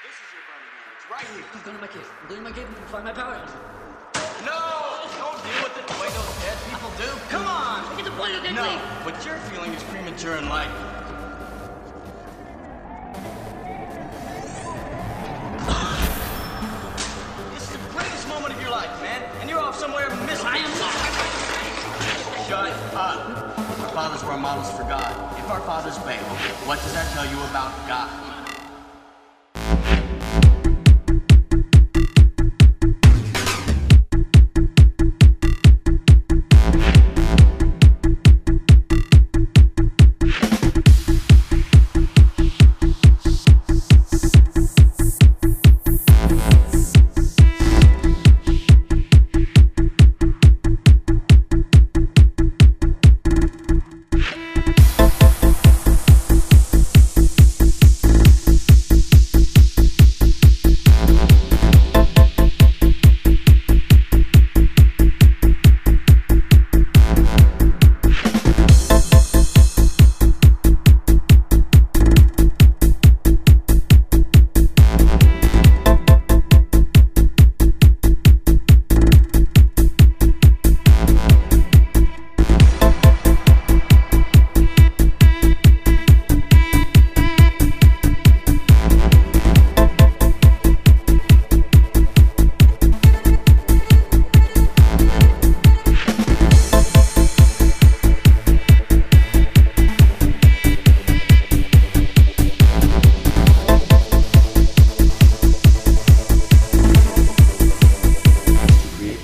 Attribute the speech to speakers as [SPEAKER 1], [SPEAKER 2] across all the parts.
[SPEAKER 1] This is your burning hand. It's right here.
[SPEAKER 2] I'm going to my cave. I'm going to my cave and find my power.
[SPEAKER 1] No! Don't deal with the way those dead people do. Come on!
[SPEAKER 2] Get the point of the
[SPEAKER 1] No, what you're feeling is premature in life. This is the greatest moment of your life, man. And you're off somewhere missing.
[SPEAKER 2] I am not.
[SPEAKER 1] Shut up. Our fathers were models for God. If our fathers failed, what does that tell you about God?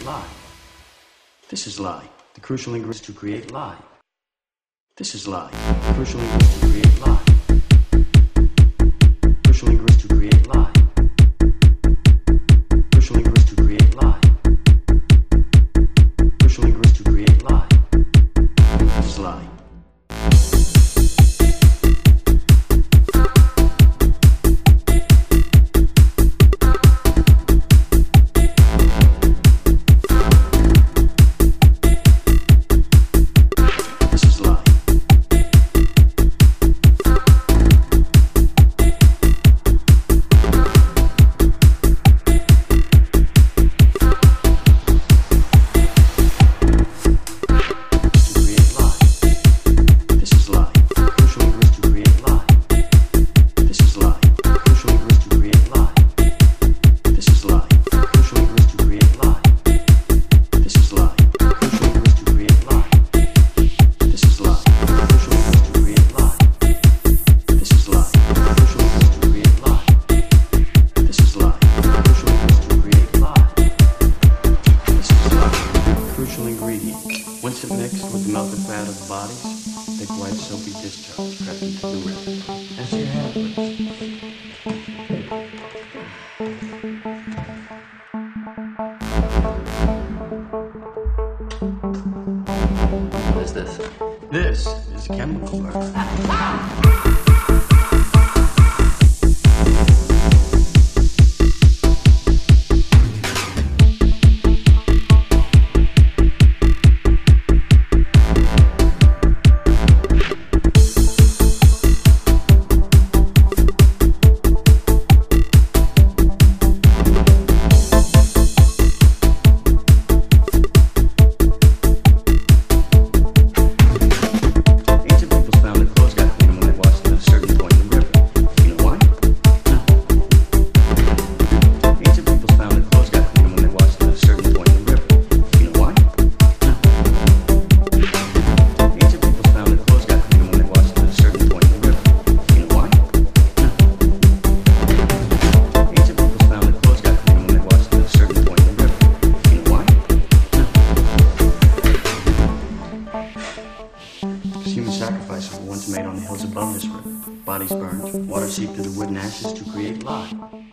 [SPEAKER 3] Lie. This is lye. The crucial ingredient to create lye. This is lye. The crucial ingredient to create lye. Crucial ingredient. Once it mixed with the melted fat of the bodies, thick white soapy discharge crept into the river. As your please.
[SPEAKER 2] What is this?
[SPEAKER 3] This is a chemical burn. human sacrifices were once made on the hills above this river. Bodies burned, water seeped through the wood and ashes to create lye.